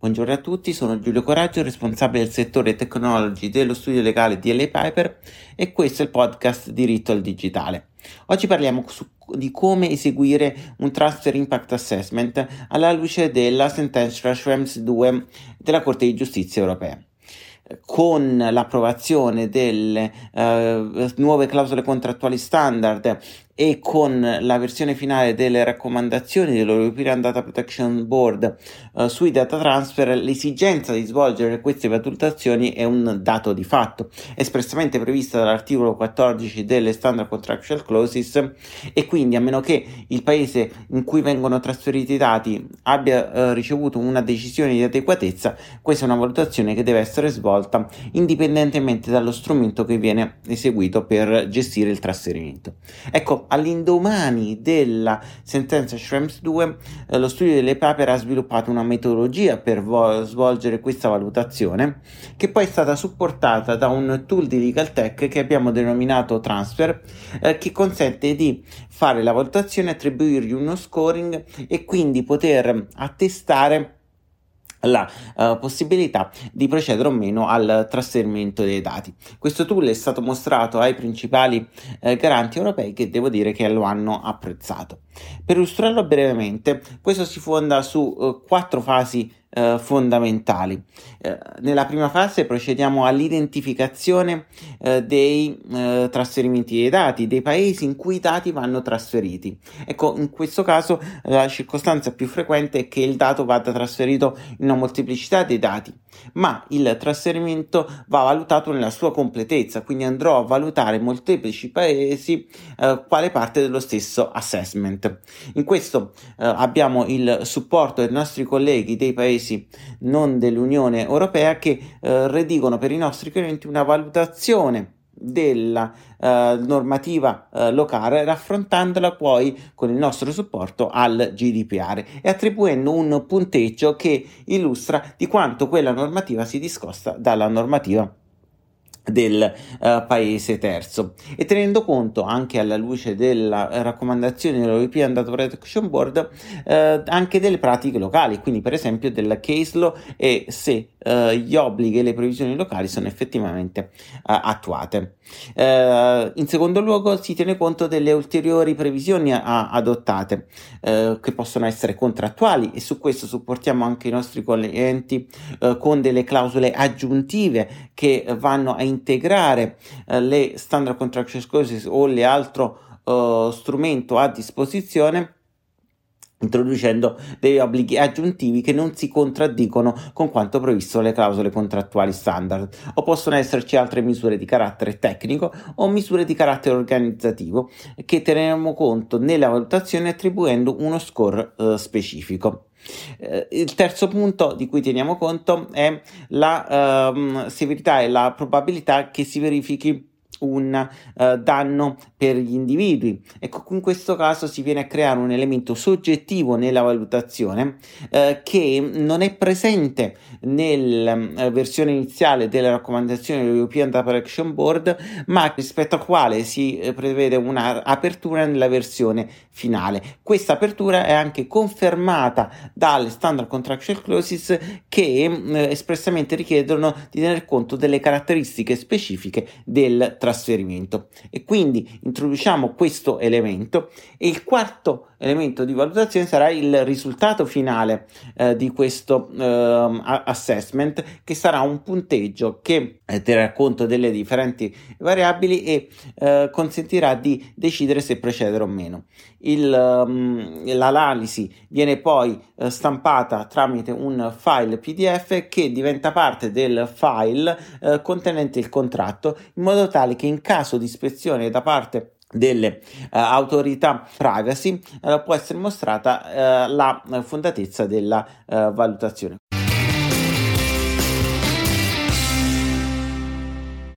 Buongiorno a tutti, sono Giulio Coraggio, responsabile del settore technology dello studio legale di LA Piper e questo è il podcast Diritto al Digitale. Oggi parliamo su, di come eseguire un Transfer Impact Assessment alla luce della sentenza Schrems 2 della Corte di Giustizia europea con l'approvazione delle uh, nuove clausole contrattuali standard e con la versione finale delle raccomandazioni dell'European Data Protection Board uh, sui data transfer, l'esigenza di svolgere queste valutazioni è un dato di fatto, espressamente prevista dall'articolo 14 delle Standard Contractual Clauses e quindi a meno che il paese in cui vengono trasferiti i dati abbia uh, ricevuto una decisione di adeguatezza, questa è una valutazione che deve essere svolta indipendentemente dallo strumento che viene eseguito per gestire il trasferimento. Ecco, all'indomani della sentenza Schrems 2, eh, lo studio delle Paper ha sviluppato una metodologia per vo- svolgere questa valutazione, che poi è stata supportata da un tool di Legal Tech che abbiamo denominato Transfer, eh, che consente di fare la valutazione, attribuirgli uno scoring e quindi poter attestare la uh, possibilità di procedere o meno al trasferimento dei dati. Questo tool è stato mostrato ai principali uh, garanti europei che devo dire che lo hanno apprezzato. Per illustrarlo brevemente, questo si fonda su uh, quattro fasi eh, fondamentali. Eh, nella prima fase procediamo all'identificazione eh, dei eh, trasferimenti dei dati, dei paesi in cui i dati vanno trasferiti. Ecco, in questo caso la circostanza più frequente è che il dato vada trasferito in una molteplicità dei dati, ma il trasferimento va valutato nella sua completezza, quindi andrò a valutare molteplici paesi eh, quale parte dello stesso assessment. In questo eh, abbiamo il supporto dei nostri colleghi dei paesi non dell'Unione Europea che eh, redigono per i nostri clienti una valutazione della eh, normativa eh, locale raffrontandola poi con il nostro supporto al GDPR e attribuendo un punteggio che illustra di quanto quella normativa si discosta dalla normativa del uh, paese terzo. E tenendo conto anche alla luce della raccomandazione dell'European Data Protection Board uh, anche delle pratiche locali quindi per esempio della case law e se uh, gli obblighi e le previsioni locali sono effettivamente attuate. In secondo luogo si tiene conto delle ulteriori previsioni a- adottate che possono essere contrattuali e su questo supportiamo anche i nostri clienti con delle clausole aggiuntive che vanno a integrare eh, le standard contractual clauses o le altro uh, strumento a disposizione introducendo degli obblighi aggiuntivi che non si contraddicono con quanto previsto dalle clausole contrattuali standard o possono esserci altre misure di carattere tecnico o misure di carattere organizzativo che teniamo conto nella valutazione attribuendo uno score uh, specifico. Uh, il terzo punto di cui teniamo conto è la uh, severità e la probabilità che si verifichi un uh, danno per gli individui. Ecco, in questo caso si viene a creare un elemento soggettivo nella valutazione uh, che non è presente nella uh, versione iniziale delle raccomandazioni dell'European Data Protection Board, ma rispetto al quale si eh, prevede un'apertura nella versione finale. Questa apertura è anche confermata dalle standard contractual clauses che espressamente richiedono di tener conto delle caratteristiche specifiche del trattato trasferimento e quindi introduciamo questo elemento e il quarto elemento di valutazione sarà il risultato finale eh, di questo eh, assessment che sarà un punteggio che eh, terrà conto delle differenti variabili e eh, consentirà di decidere se procedere o meno. Il, um, l'analisi viene poi uh, stampata tramite un file PDF che diventa parte del file uh, contenente il contratto in modo tale che in caso di ispezione da parte delle uh, autorità privacy uh, può essere mostrata uh, la fondatezza della valutazione.